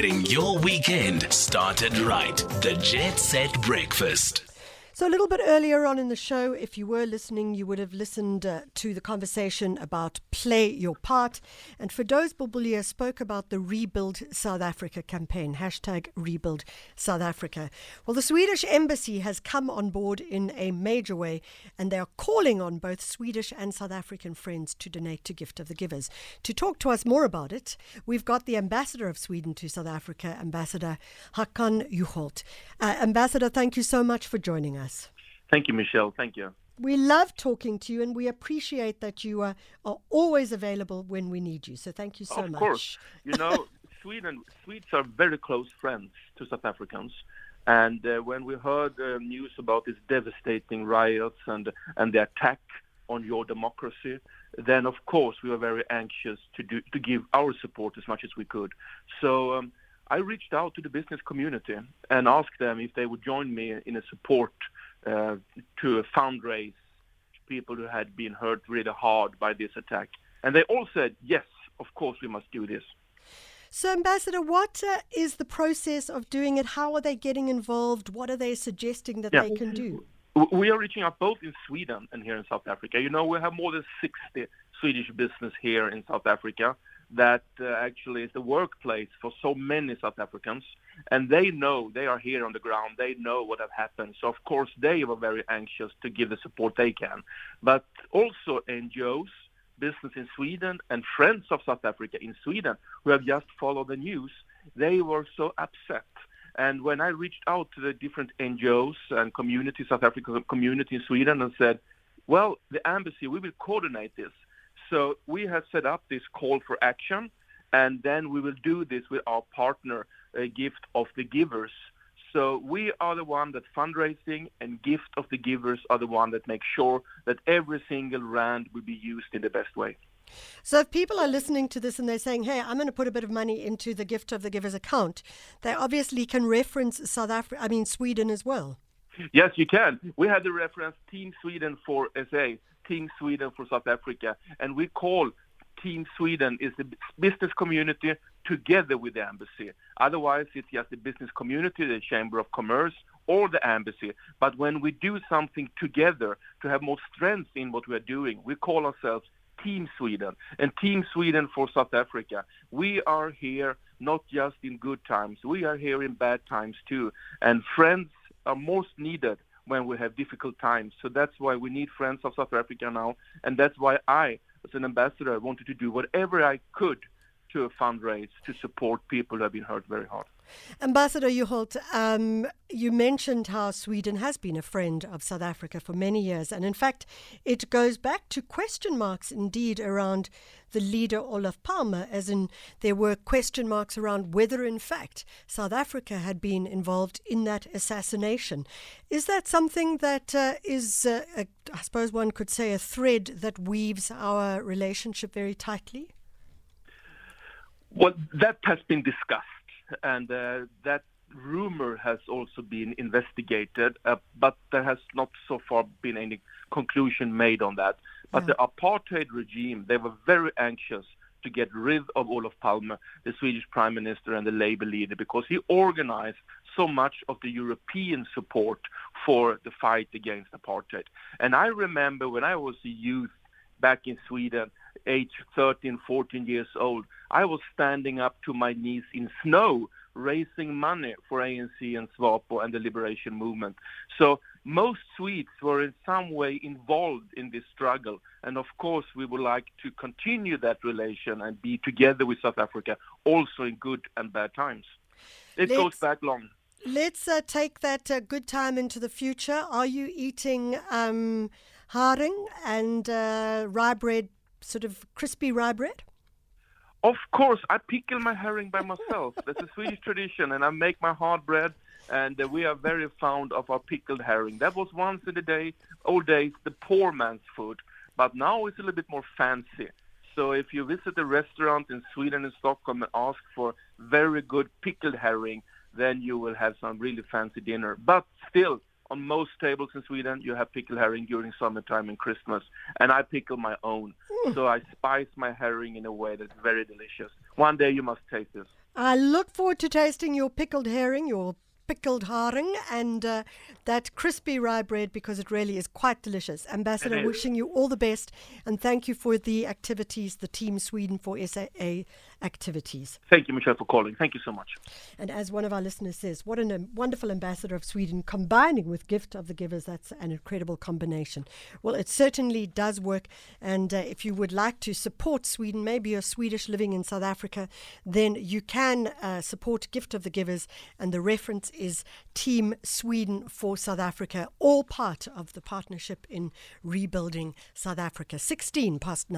Getting your weekend started right. The Jet Set Breakfast. So, a little bit earlier on in the show, if you were listening, you would have listened uh, to the conversation about Play Your Part. And Firdaus Bulbulia spoke about the Rebuild South Africa campaign, hashtag Rebuild South Africa. Well, the Swedish embassy has come on board in a major way, and they are calling on both Swedish and South African friends to donate to Gift of the Givers. To talk to us more about it, we've got the ambassador of Sweden to South Africa, Ambassador Håkan Juholt. Uh, ambassador, thank you so much for joining us. Thank you, Michelle. Thank you. We love talking to you and we appreciate that you are, are always available when we need you. So thank you so of much. Of course. You know, Sweden, Swedes are very close friends to South Africans. And uh, when we heard uh, news about these devastating riots and, and the attack on your democracy, then of course we were very anxious to, do, to give our support as much as we could. So um, I reached out to the business community and asked them if they would join me in a support uh, to fundraise people who had been hurt really hard by this attack. And they all said, yes, of course we must do this. So, Ambassador, what uh, is the process of doing it? How are they getting involved? What are they suggesting that yeah. they can do? We are reaching out both in Sweden and here in South Africa. You know, we have more than 60 Swedish business here in South Africa that uh, actually is the workplace for so many South Africans. And they know, they are here on the ground, they know what have happened. So, of course, they were very anxious to give the support they can. But also NGOs, business in Sweden, and friends of South Africa in Sweden who have just followed the news, they were so upset. And when I reached out to the different NGOs and community, South African community in Sweden, and said, well, the embassy, we will coordinate this so we have set up this call for action, and then we will do this with our partner, Gift of the Givers. So we are the one that fundraising and Gift of the Givers are the one that make sure that every single rand will be used in the best way. So if people are listening to this and they're saying, "Hey, I'm going to put a bit of money into the Gift of the Givers account," they obviously can reference South Africa, I mean Sweden as well. Yes, you can. We had the reference Team Sweden for SA. Team Sweden for South Africa, and we call Team Sweden is the business community together with the embassy. Otherwise, it's just the business community, the Chamber of Commerce, or the embassy. But when we do something together to have more strength in what we are doing, we call ourselves Team Sweden and Team Sweden for South Africa. We are here not just in good times, we are here in bad times too. And friends are most needed when we have difficult times. So that's why we need friends of South Africa now, and that's why I, as an ambassador, I wanted to do whatever I could to fundraise to support people who have been hurt very hard. Ambassador Juholt, um, you mentioned how Sweden has been a friend of South Africa for many years. And in fact, it goes back to question marks indeed around the leader Olof Palme, as in there were question marks around whether, in fact, South Africa had been involved in that assassination. Is that something that uh, is, uh, a, I suppose one could say, a thread that weaves our relationship very tightly? Well, that has been discussed and uh, that rumor has also been investigated, uh, but there has not so far been any conclusion made on that. But the apartheid regime, they were very anxious to get rid of Olof Palme, the Swedish prime minister and the labor leader, because he organized so much of the European support for the fight against apartheid. And I remember when I was a youth back in Sweden, age 13, 14 years old, I was standing up to my knees in snow raising money for ANC and SWAPO and the liberation movement. So most Swedes were in some way involved in this struggle. And of course, we would like to continue that relation and be together with South Africa also in good and bad times. It let's, goes back long. Let's uh, take that uh, good time into the future. Are you eating um, haring and uh, rye bread, sort of crispy rye bread? Of course, I pickle my herring by myself. That's a Swedish tradition, and I make my hard bread. And uh, we are very fond of our pickled herring. That was once in the day, old days, the poor man's food. But now it's a little bit more fancy. So if you visit a restaurant in Sweden and Stockholm and ask for very good pickled herring, then you will have some really fancy dinner. But still, on most tables in Sweden, you have pickled herring during summertime and Christmas, and I pickle my own. Mm. So I spice my herring in a way that's very delicious. One day you must taste this. I look forward to tasting your pickled herring, your pickled haring, and uh, that crispy rye bread because it really is quite delicious. Ambassador, wishing you all the best and thank you for the activities, the Team Sweden for SAA activities. Thank you, Michelle, for calling. Thank you so much. And as one of our listeners says, what a wonderful ambassador of Sweden combining with Gift of the Givers. That's an incredible combination. Well, it certainly does work. And uh, if you would like to support Sweden, maybe you're Swedish living in South Africa, then you can uh, support Gift of the Givers. And the reference is Team Sweden for South Africa, all part of the partnership in rebuilding South Africa. 16 past nine.